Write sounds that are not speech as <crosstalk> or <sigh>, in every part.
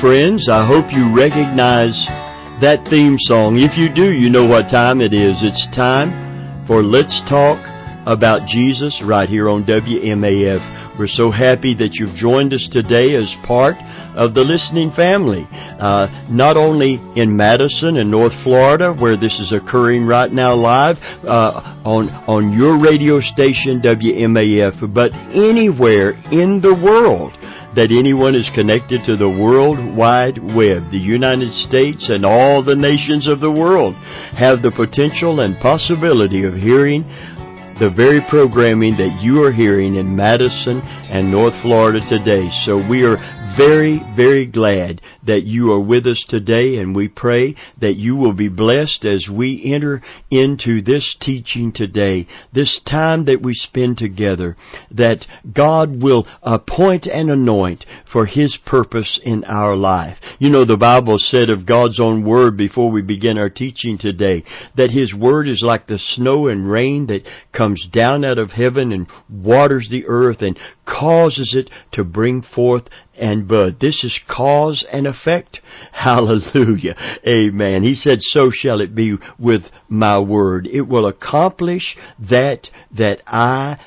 friends. I hope you recognize that theme song. If you do, you know what time it is. It's time for Let's Talk about Jesus right here on WMAF. We're so happy that you've joined us today as part of the listening family. Uh, not only in Madison and North Florida, where this is occurring right now live uh, on on your radio station WMAF, but anywhere in the world that anyone is connected to the World Wide Web. The United States and all the nations of the world have the potential and possibility of hearing the very programming that you are hearing in Madison and North Florida today. So we are very, very glad that you are with us today and we pray that you will be blessed as we enter into this teaching today, this time that we spend together, that God will appoint and anoint for His purpose in our life. You know, the Bible said of God's own Word before we begin our teaching today, that His Word is like the snow and rain that comes down out of heaven and waters the earth and causes it to bring forth and bud. This is cause and effect. <laughs> Hallelujah. Amen. He said, so shall it be with my word. It will accomplish that that I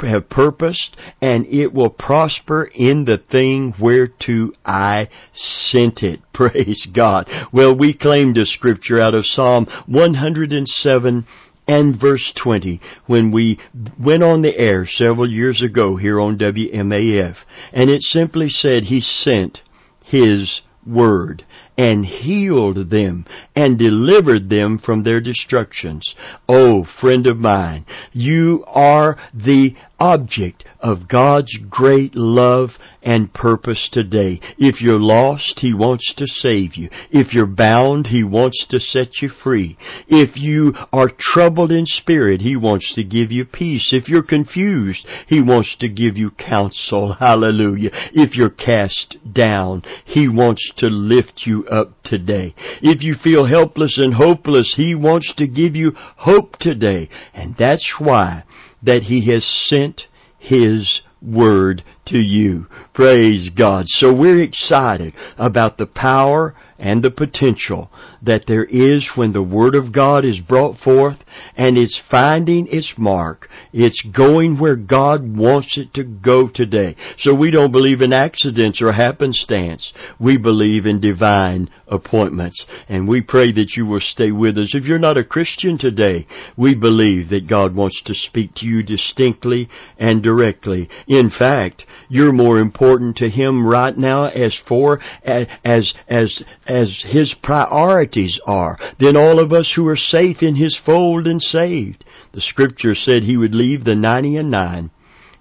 have purposed and it will prosper in the thing whereto I sent it. <laughs> Praise God. Well, we claimed a scripture out of Psalm 107 and verse 20 when we went on the air several years ago here on WMAF. And it simply said He sent His Word and healed them and delivered them from their destructions. Oh, friend of mine, you are the object of God's great love and purpose today. If you're lost, He wants to save you. If you're bound, He wants to set you free. If you are troubled in spirit, He wants to give you peace. If you're confused, He wants to give you counsel. <laughs> Hallelujah. If you're cast down, He wants to lift you up today. If you feel helpless and hopeless, He wants to give you hope today. And that's why that He has sent His Word to you. Praise God. So we're excited about the power and the potential that there is when the Word of God is brought forth and it's finding its mark. It's going where God wants it to go today. So we don't believe in accidents or happenstance. We believe in divine appointments. And we pray that you will stay with us. If you're not a Christian today, we believe that God wants to speak to you distinctly and directly. In fact, you're more important to Him right now as for, as, as, as His priorities are than all of us who are safe in His fold and saved. The scripture said He would leave the ninety and nine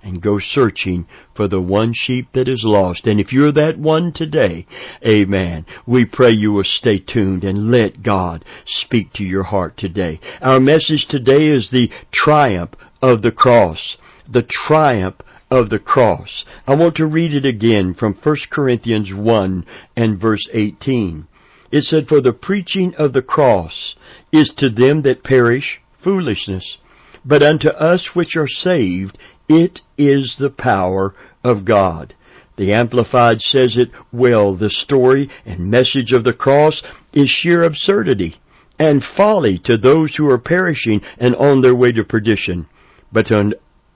and go searching for the one sheep that is lost. And if you're that one today, amen, we pray you will stay tuned and let God speak to your heart today. Our message today is the triumph of the cross. The triumph of the cross. I want to read it again from 1 Corinthians 1 and verse 18. It said, For the preaching of the cross is to them that perish foolishness, but unto us which are saved it is the power of God. The Amplified says it well. The story and message of the cross is sheer absurdity and folly to those who are perishing and on their way to perdition. But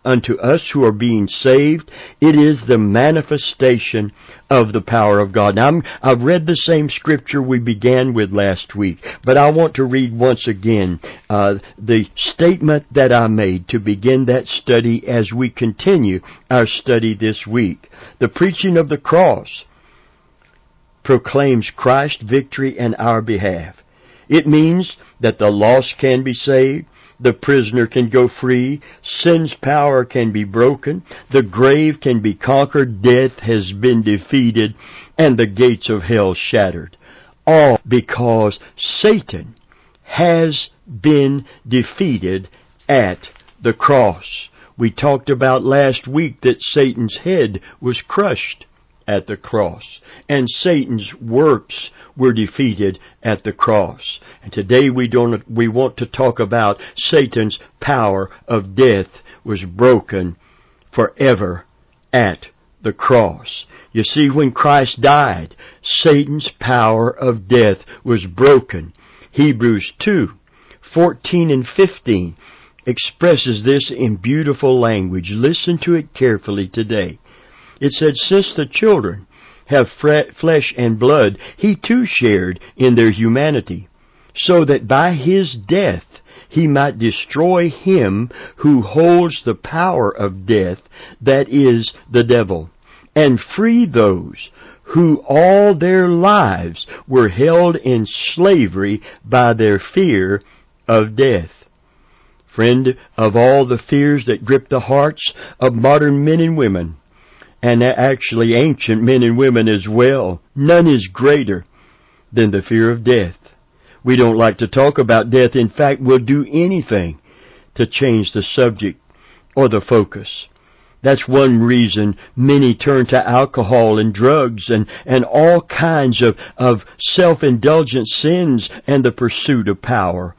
unto us who are being saved, it is the manifestation of the power of God. Now, i have read the same scripture we began with last week, but I want to read once again uh, the statement that I made to begin that study as we continue our study this week. The preaching of the cross proclaims Christ's victory in our behalf. It means that the lost can be saved, the prisoner can go free. Sin's power can be broken. The grave can be conquered. Death has been defeated and the gates of hell shattered. All because Satan has been defeated at the cross. We talked about last week that Satan's head was crushed at the cross. And Satan's works were defeated at the cross. And today we don't, we want to talk about Satan's power of death was broken forever at the cross. You see, when Christ died, Satan's power of death was broken. Hebrews 2, 14 and 15 expresses this in beautiful language. Listen to it carefully today. It said, Since the children have flesh and blood, he too shared in their humanity, so that by his death he might destroy him who holds the power of death, that is, the devil, and free those who all their lives were held in slavery by their fear of death. Friend, of all the fears that grip the hearts of modern men and women, and actually ancient men and women as well, none is greater than the fear of death. We don't like to talk about death. In fact, we'll do anything to change the subject or the focus. That's one reason many turn to alcohol and drugs and, and all kinds of, of self-indulgent sins and the pursuit of power.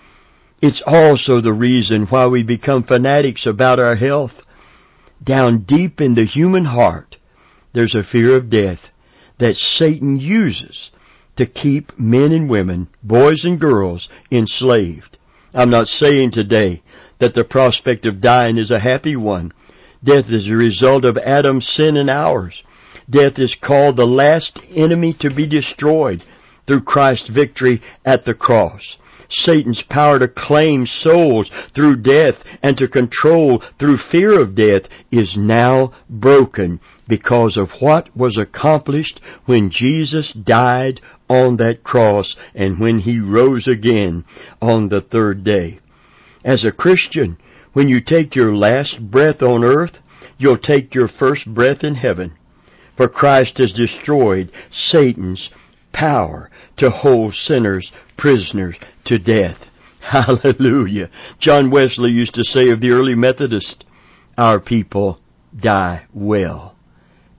It's also the reason why we become fanatics about our health. Down deep in the human heart, there's a fear of death that Satan uses to keep men and women, boys and girls, enslaved. I'm not saying today that the prospect of dying is a happy one. Death is a result of Adam's sin and ours. Death is called the last enemy to be destroyed through Christ's victory at the cross. Satan's power to claim souls through death and to control through fear of death is now broken because of what was accomplished when Jesus died on that cross and when He rose again on the third day. As a Christian, when you take your last breath on earth, you'll take your first breath in heaven. For Christ has destroyed Satan's power to hold sinners prisoners to death. <laughs> Hallelujah. John Wesley used to say of the early Methodists, our people die well.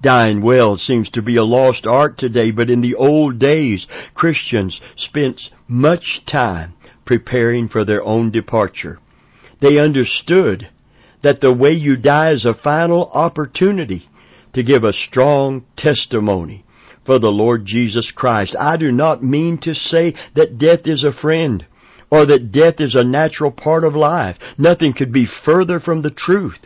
Dying well seems to be a lost art today, but in the old days, Christians spent much time preparing for their own departure. They understood that the way you die is a final opportunity to give a strong testimony for the Lord Jesus Christ. I do not mean to say that death is a friend or that death is a natural part of life. Nothing could be further from the truth.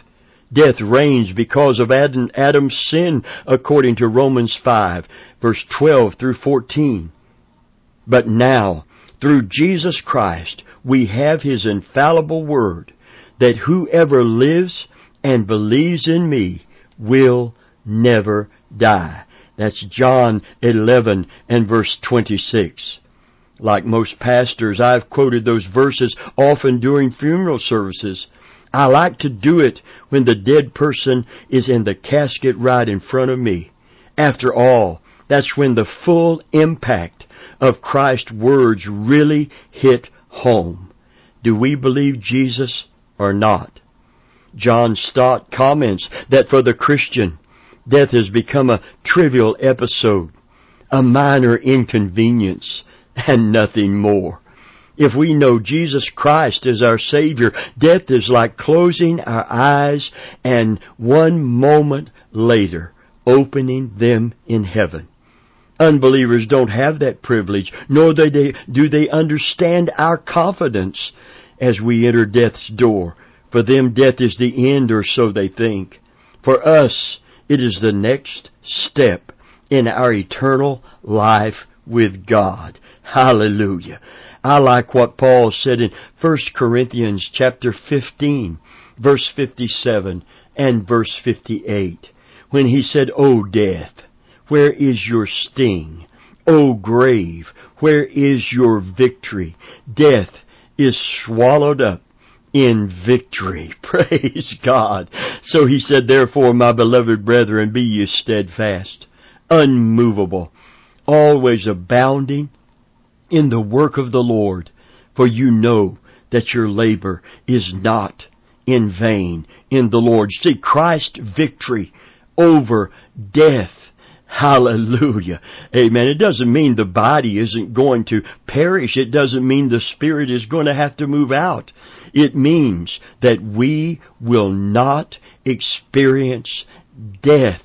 Death reigns because of Adam's sin according to Romans 5 verse 12 through 14. But now, through Jesus Christ, we have His infallible word that whoever lives and believes in me will never die. That's John 11 and verse 26. Like most pastors, I've quoted those verses often during funeral services. I like to do it when the dead person is in the casket right in front of me. After all, that's when the full impact of Christ's words really hit home. Do we believe Jesus or not? John Stott comments that for the Christian, death has become a trivial episode, a minor inconvenience, and nothing more. If we know Jesus Christ as our Savior, death is like closing our eyes and one moment later opening them in heaven. Unbelievers don't have that privilege, nor do they, do they understand our confidence as we enter death's door. For them, death is the end, or so they think. For us, it is the next step in our eternal life with God. Hallelujah. I like what Paul said in 1 Corinthians chapter 15, verse 57 and verse 58, when he said, O death, where is your sting? O grave, where is your victory? Death is swallowed up in victory. <laughs> Praise God. So he said, Therefore, my beloved brethren, be ye steadfast, unmovable, always abounding in the work of the Lord, for you know that your labor is not in vain in the Lord. See, Christ's victory over death. Hallelujah. Amen. It doesn't mean the body isn't going to perish. It doesn't mean the spirit is going to have to move out. It means that we will not experience death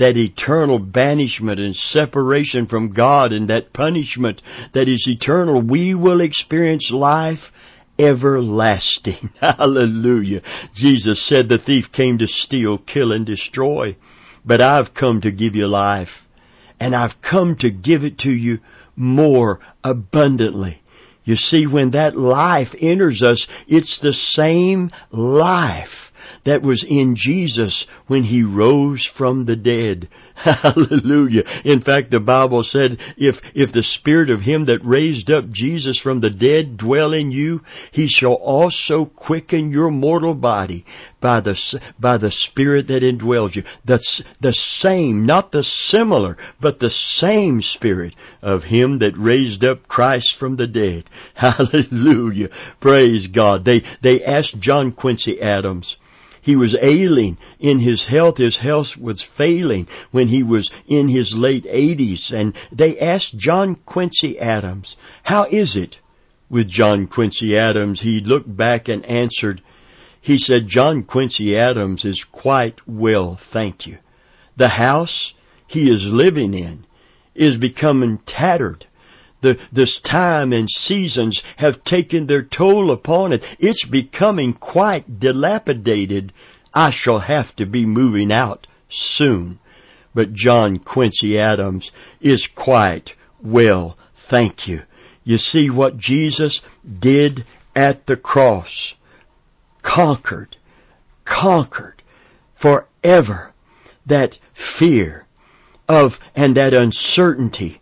that eternal banishment and separation from God and that punishment that is eternal, we will experience life everlasting. <laughs> Hallelujah. Jesus said the thief came to steal, kill, and destroy. But I've come to give you life. And I've come to give it to you more abundantly. You see, when that life enters us, it's the same life that was in Jesus when He rose from the dead. <laughs> Hallelujah. In fact, the Bible said, if, if the Spirit of Him that raised up Jesus from the dead dwell in you, He shall also quicken your mortal body by the, by the Spirit that indwells you. The, the same, not the similar, but the same Spirit of Him that raised up Christ from the dead. <laughs> Hallelujah. Praise God. They, they asked John Quincy Adams, he was ailing in his health. His health was failing when he was in his late 80s. And they asked John Quincy Adams, How is it with John Quincy Adams? He looked back and answered, He said, John Quincy Adams is quite well, thank you. The house he is living in is becoming tattered the, this time and seasons have taken their toll upon it. It's becoming quite dilapidated. I shall have to be moving out soon. But John Quincy Adams is quite well, thank you. You see what Jesus did at the cross. Conquered, conquered forever that fear of and that uncertainty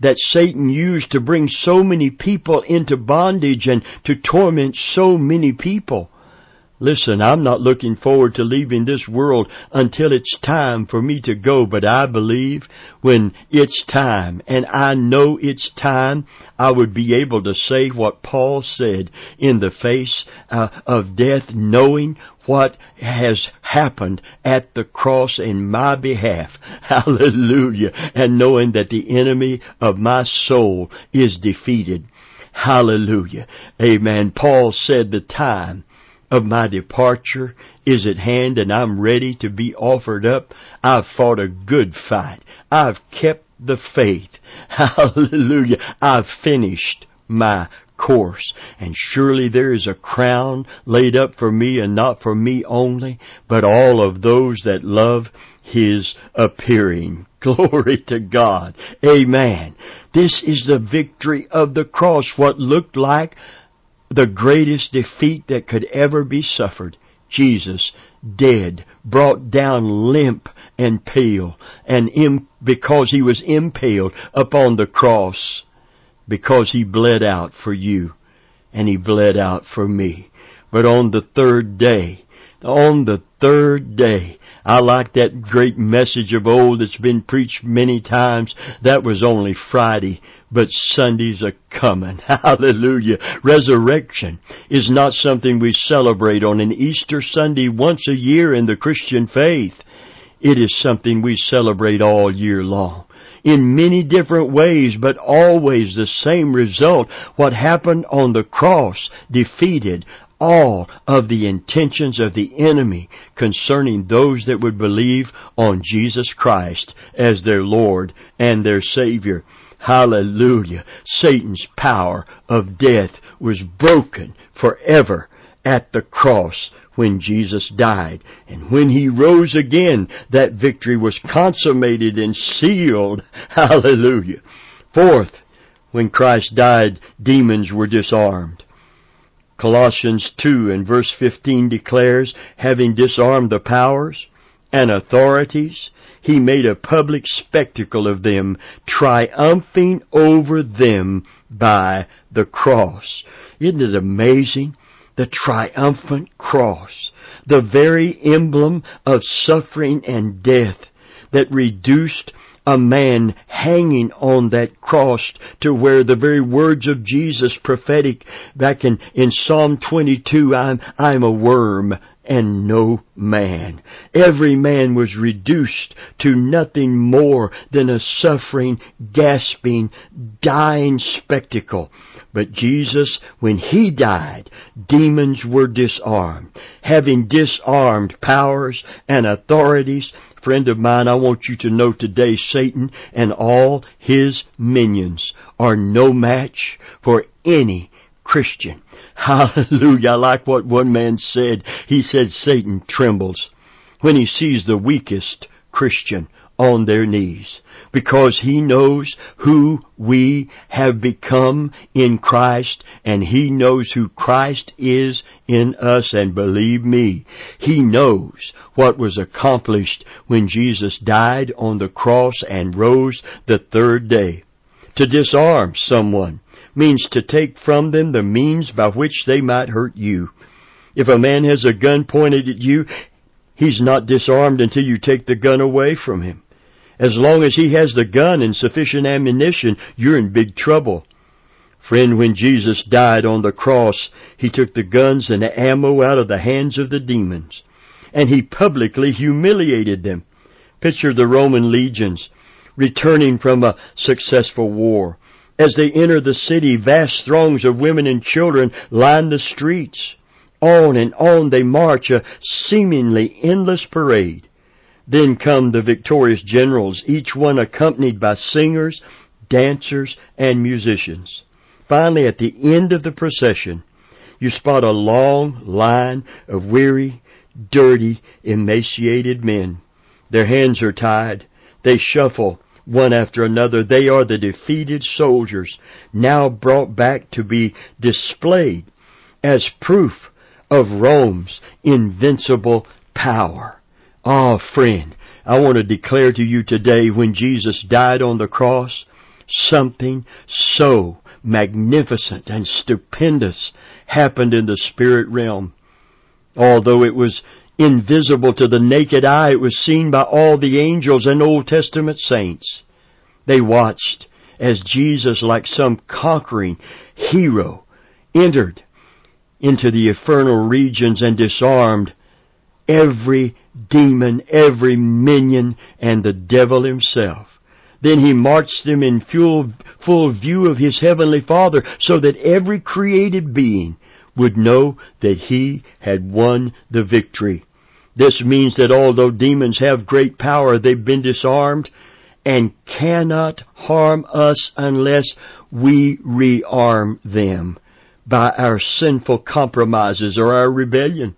that Satan used to bring so many people into bondage and to torment so many people. Listen, I'm not looking forward to leaving this world until it's time for me to go, but I believe when it's time, and I know it's time, I would be able to say what Paul said in the face uh, of death, knowing what has happened at the cross in my behalf. <laughs> Hallelujah. And knowing that the enemy of my soul is defeated. Hallelujah. Amen. Paul said the time of my departure is at hand and I'm ready to be offered up. I've fought a good fight. I've kept the faith. <laughs> Hallelujah. I've finished my course. And surely there is a crown laid up for me and not for me only, but all of those that love His appearing. <laughs> Glory to God. Amen. This is the victory of the cross. What looked like the greatest defeat that could ever be suffered. Jesus dead, brought down limp and pale, and Im- because he was impaled upon the cross, because he bled out for you, and he bled out for me. But on the third day, on the third day, I like that great message of old that's been preached many times. That was only Friday, but Sundays are coming. <laughs> Hallelujah. Resurrection is not something we celebrate on an Easter Sunday once a year in the Christian faith. It is something we celebrate all year long in many different ways, but always the same result. What happened on the cross defeated all of the intentions of the enemy concerning those that would believe on Jesus Christ as their Lord and their Savior. Hallelujah. Satan's power of death was broken forever at the cross when Jesus died. And when He rose again, that victory was consummated and sealed. <laughs> Hallelujah. Fourth, when Christ died, demons were disarmed. Colossians 2 and verse 15 declares, having disarmed the powers and authorities, he made a public spectacle of them, triumphing over them by the cross. Isn't it amazing? The triumphant cross, the very emblem of suffering and death that reduced a man hanging on that cross to where the very words of Jesus prophetic back in, in Psalm 22, I'm, I'm a worm and no man. Every man was reduced to nothing more than a suffering, gasping, dying spectacle. But Jesus, when He died, demons were disarmed. Having disarmed powers and authorities, friend of mine, I want you to know today Satan and all his minions are no match for any Christian. <laughs> Hallelujah. I like what one man said. He said Satan trembles when he sees the weakest Christian on their knees because he knows who we have become in Christ and he knows who Christ is in us and believe me, he knows what was accomplished when Jesus died on the cross and rose the third day. To disarm someone means to take from them the means by which they might hurt you. If a man has a gun pointed at you, he's not disarmed until you take the gun away from him. As long as he has the gun and sufficient ammunition, you're in big trouble. Friend, when Jesus died on the cross, he took the guns and the ammo out of the hands of the demons. And he publicly humiliated them. Picture the Roman legions returning from a successful war. As they enter the city, vast throngs of women and children line the streets. On and on they march, a seemingly endless parade. Then come the victorious generals, each one accompanied by singers, dancers, and musicians. Finally, at the end of the procession, you spot a long line of weary, dirty, emaciated men. Their hands are tied. They shuffle one after another. They are the defeated soldiers, now brought back to be displayed as proof of Rome's invincible power. Ah, oh, friend, I want to declare to you today when Jesus died on the cross, something so magnificent and stupendous happened in the spirit realm. Although it was invisible to the naked eye, it was seen by all the angels and Old Testament saints. They watched as Jesus, like some conquering hero, entered into the infernal regions and disarmed every demon, every minion, and the devil himself. Then he marched them in full, full view of his heavenly Father so that every created being would know that he had won the victory. This means that although demons have great power, they've been disarmed and cannot harm us unless we rearm them by our sinful compromises or our rebellion.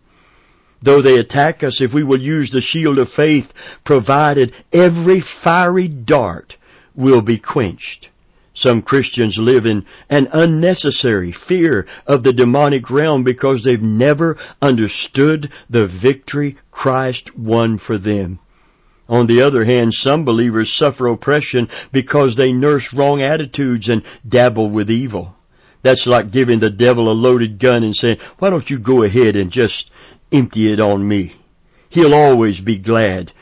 Though they attack us, if we will use the shield of faith provided, every fiery dart will be quenched. Some Christians live in an unnecessary fear of the demonic realm because they've never understood the victory Christ won for them. On the other hand, some believers suffer oppression because they nurse wrong attitudes and dabble with evil. That's like giving the devil a loaded gun and saying, why don't you go ahead and just empty it on me. He'll always be glad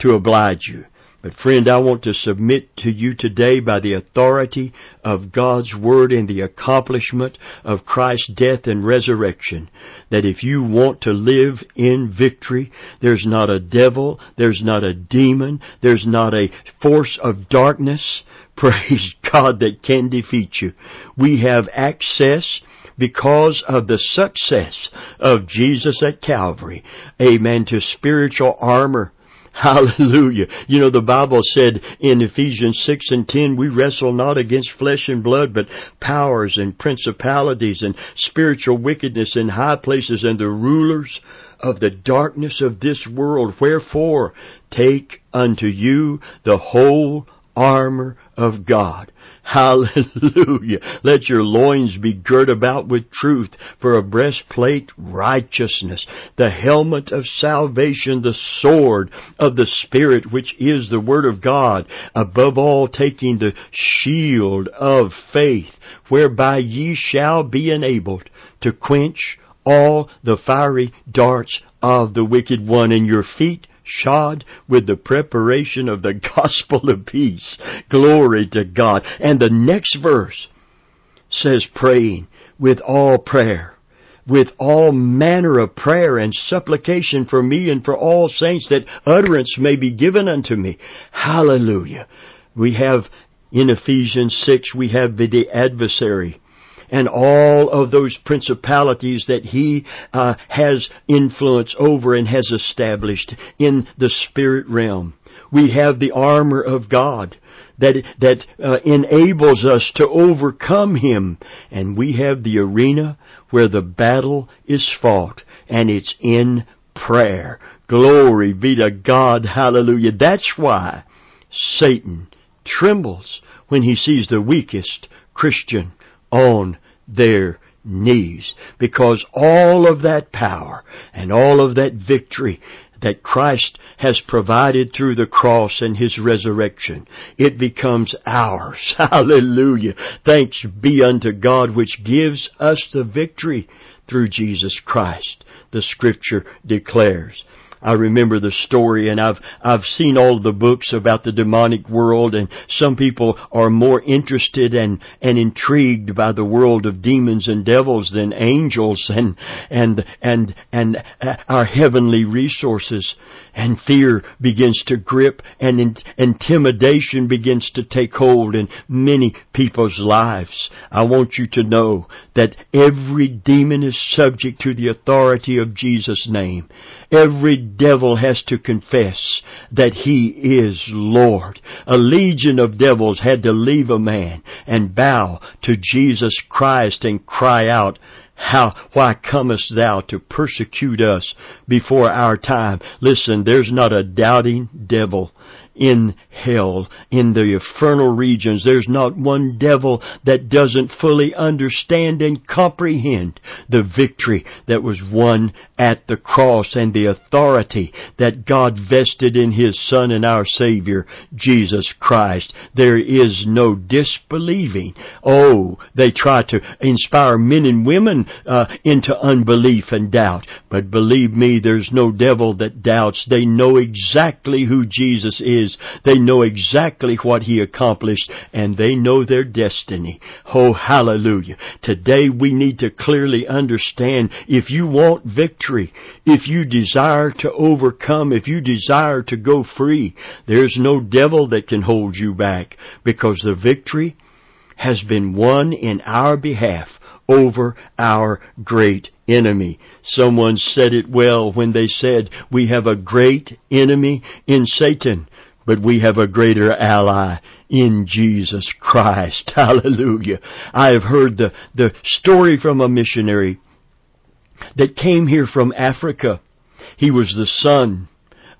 to oblige you. But friend, I want to submit to you today by the authority of God's Word and the accomplishment of Christ's death and resurrection that if you want to live in victory, there's not a devil, there's not a demon, there's not a force of darkness, <laughs> praise God, that can defeat you. We have access because of the success of Jesus at Calvary. Amen. To spiritual armor. <laughs> Hallelujah. You know, the Bible said in Ephesians 6 and 10, we wrestle not against flesh and blood, but powers and principalities and spiritual wickedness in high places and the rulers of the darkness of this world. Wherefore, take unto you the whole armor of God <laughs> Hallelujah. Let your loins be girt about with truth for a breastplate righteousness, the helmet of salvation, the sword of the Spirit, which is the Word of God, above all taking the shield of faith, whereby ye shall be enabled to quench all the fiery darts of the wicked one, and your feet shod with the preparation of the <laughs> gospel of peace. Glory to God. And the next verse says praying with all prayer with all manner of prayer and supplication for me and for all saints that utterance may be given unto me. Hallelujah. We have in Ephesians 6, we have the adversary and all of those principalities that he uh, has influence over and has established in the spirit realm. We have the armor of God that that uh, enables us to overcome him. And we have the arena where the battle is fought and it's in prayer. Glory be to God. Hallelujah. That's why Satan trembles when he sees the weakest Christian on their knees because all of that power and all of that victory that Christ has provided through the cross and His resurrection. It becomes ours. <laughs> Hallelujah. Thanks be unto God which gives us the victory through Jesus Christ. The scripture declares. I remember the story and I've, I've seen all the books about the demonic world and some people are more interested and, and intrigued by the world of demons and devils than angels and, and, and, and uh, our heavenly resources and fear begins to grip and in- intimidation begins to take hold in many people's lives. I want you to know that every demon is subject to the authority of Jesus' name. Every devil has to confess that he is Lord. A legion of devils had to leave a man and bow to Jesus Christ and cry out, how, why comest thou to persecute us before our time? Listen, there's not a doubting devil in hell, in the infernal regions. There's not one devil that doesn't fully understand and comprehend the victory that was won at the cross and the authority that God vested in His Son and our Savior, Jesus Christ. There is no disbelieving. Oh, they try to inspire men and women uh, into unbelief and doubt. But believe me, there's no devil that doubts. They know exactly who Jesus is. They know exactly what He accomplished and they know their destiny. Oh, hallelujah. Today we need to clearly understand if you want victory. If you desire to overcome, if you desire to go free, there's no devil that can hold you back because the victory has been won in our behalf over our great enemy. Someone said it well when they said, we have a great enemy in Satan, but we have a greater ally in Jesus Christ. <laughs> Hallelujah. I have heard the, the story from a missionary that came here from Africa. He was the son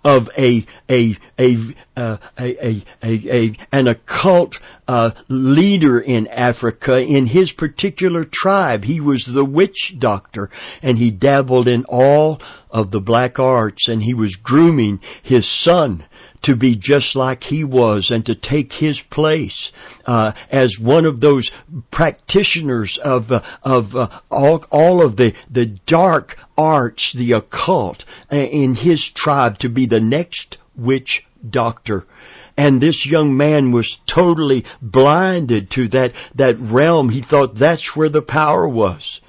of a a a uh, a, a, a, a an occult uh, leader in Africa in his particular tribe. He was the witch doctor, and he dabbled in all of the black arts, and he was grooming his son to be just like he was and to take his place uh, as one of those practitioners of uh, of uh, all, all of the the dark arts, the occult uh, in his tribe to be the next witch doctor. And this young man was totally blinded to that, that realm. He thought that's where the power was.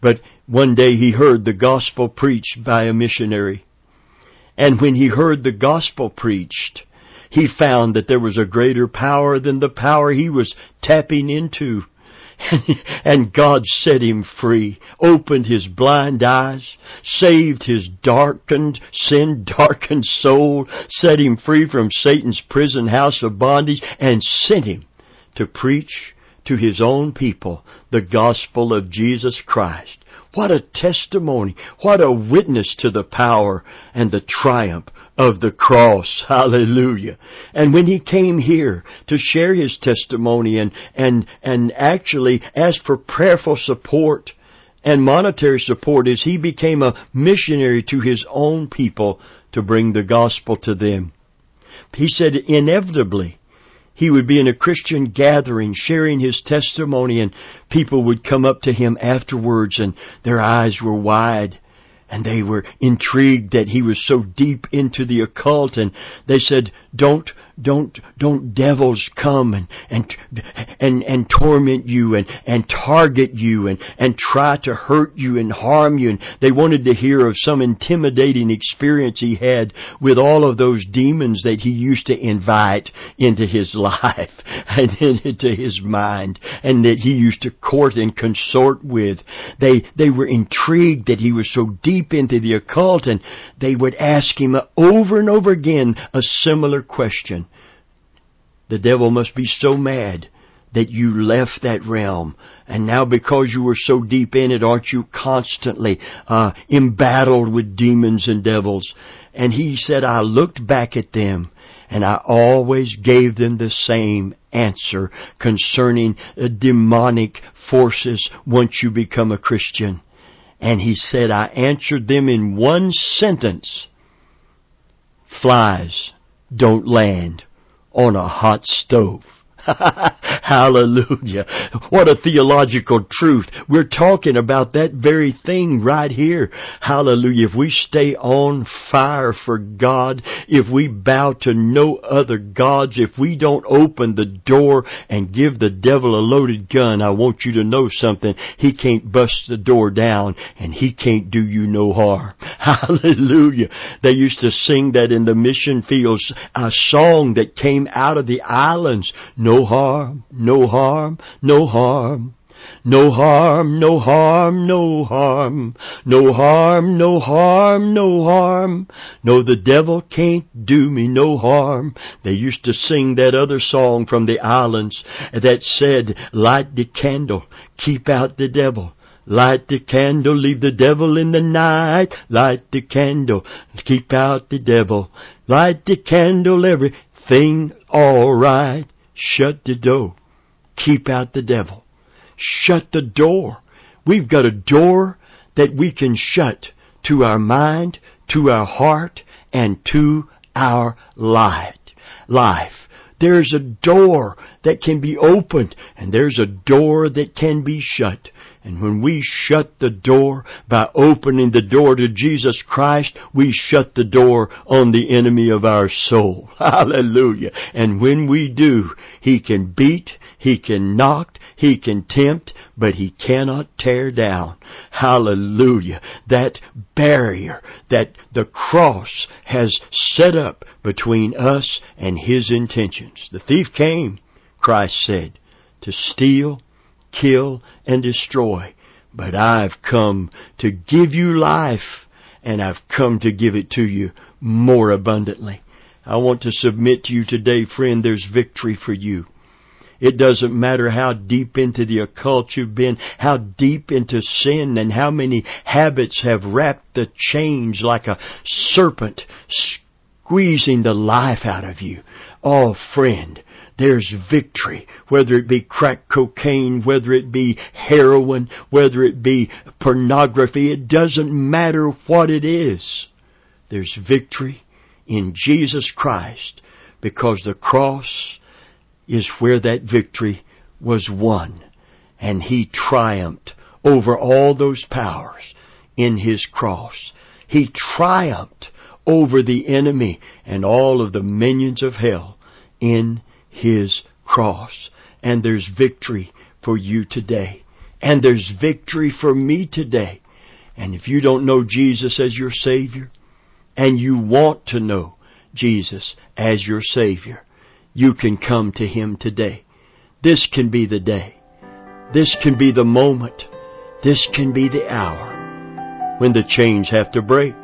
But one day he heard the gospel preached by a missionary. And when he heard the gospel preached, he found that there was a greater power than the power he was tapping into. <laughs> and God set him free, opened his blind eyes, saved his darkened, sin darkened soul, set him free from Satan's prison house of bondage, and sent him to preach to his own people the gospel of Jesus Christ. What a testimony. What a witness to the power and the triumph of the cross. Hallelujah. And when he came here to share his testimony and, and, and actually ask for prayerful support and monetary support as he became a missionary to his own people to bring the gospel to them. He said inevitably he would be in a Christian gathering sharing his testimony and people would come up to him afterwards and their eyes were wide and they were intrigued that he was so deep into the occult. And they said, don't don't, don't devils come and, and, and, and torment you and, and target you and, and try to hurt you and harm you. And they wanted to hear of some intimidating experience he had with all of those demons that he used to invite into his <laughs> life and into his mind and that he used to court and consort with. They, they were intrigued that he was so deep into the occult and they would ask him over and over again a similar question. The devil must be so mad that you left that realm. And now because you were so deep in it, aren't you constantly uh, embattled with demons and devils? And he said, I looked back at them and I always gave them the same answer concerning demonic forces once you become a Christian. And he said, I answered them in one sentence. Flies don't land on a hot stove. <laughs> Hallelujah. What a theological truth. We're talking about that very thing right here. Hallelujah. If we stay on fire for God, if we bow to no other gods, if we don't open the door and give the devil a loaded gun, I want you to know something. He can't bust the door down and he can't do you no harm. <laughs> Hallelujah. They used to sing that in the mission fields, a song that came out of the islands. No no harm, no harm, no harm. No harm, no harm, no harm. No harm, no harm, no harm. No, the devil can't do me no harm. They used to sing that other song from the islands that said, light the candle, keep out the devil. Light the candle, leave the devil in the night. Light the candle, keep out the devil. Light the candle, everything alright. Shut the door. Keep out the devil. Shut the door. We've got a door that we can shut to our mind, to our heart, and to our life. Life. There's a door that can be opened, and there's a door that can be shut. And when we shut the door by opening the door to Jesus Christ, we shut the door on the enemy of our soul. <laughs> Hallelujah. And when we do, he can beat, he can knock, he can tempt, but he cannot tear down. Hallelujah. That barrier that the cross has set up between us and his intentions. The thief came, Christ said, to steal, kill, and destroy. But I've come to give you life, and I've come to give it to you more abundantly. I want to submit to you today, friend, there's victory for you. It doesn't matter how deep into the occult you've been, how deep into sin, and how many habits have wrapped the chains like a serpent, squeezing the life out of you. Oh, friend, there's victory, whether it be crack cocaine, whether it be heroin, whether it be pornography, it doesn't matter what it is. There's victory in Jesus Christ because the cross is where that victory was won and He triumphed over all those powers in His cross. He triumphed over the enemy and all of the minions of hell in his cross. And there's victory for you today. And there's victory for me today. And if you don't know Jesus as your Savior, and you want to know Jesus as your Savior, you can come to Him today. This can be the day. This can be the moment. This can be the hour when the chains have to break,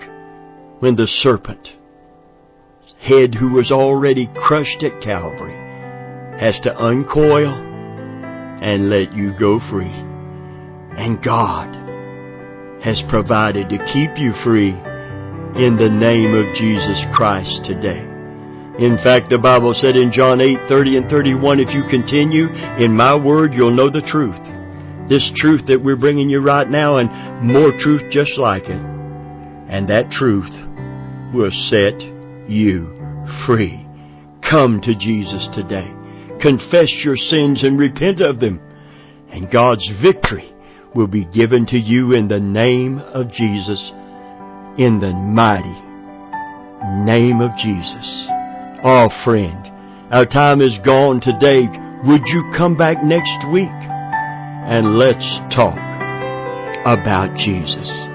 when the serpent head who was already crushed at Calvary has to uncoil and let you go free. And God has provided to keep you free in the name of Jesus Christ today. In fact, the Bible said in John 8, 30 and 31, if you continue in my word, you'll know the truth. This truth that we're bringing you right now and more truth just like it. And that truth will set you free. Come to Jesus today confess your sins and repent of them. And God's victory will be given to you in the name of Jesus, in the mighty name of Jesus. Oh, friend, Our time is gone today. Would you come back next week? And let's talk about Jesus.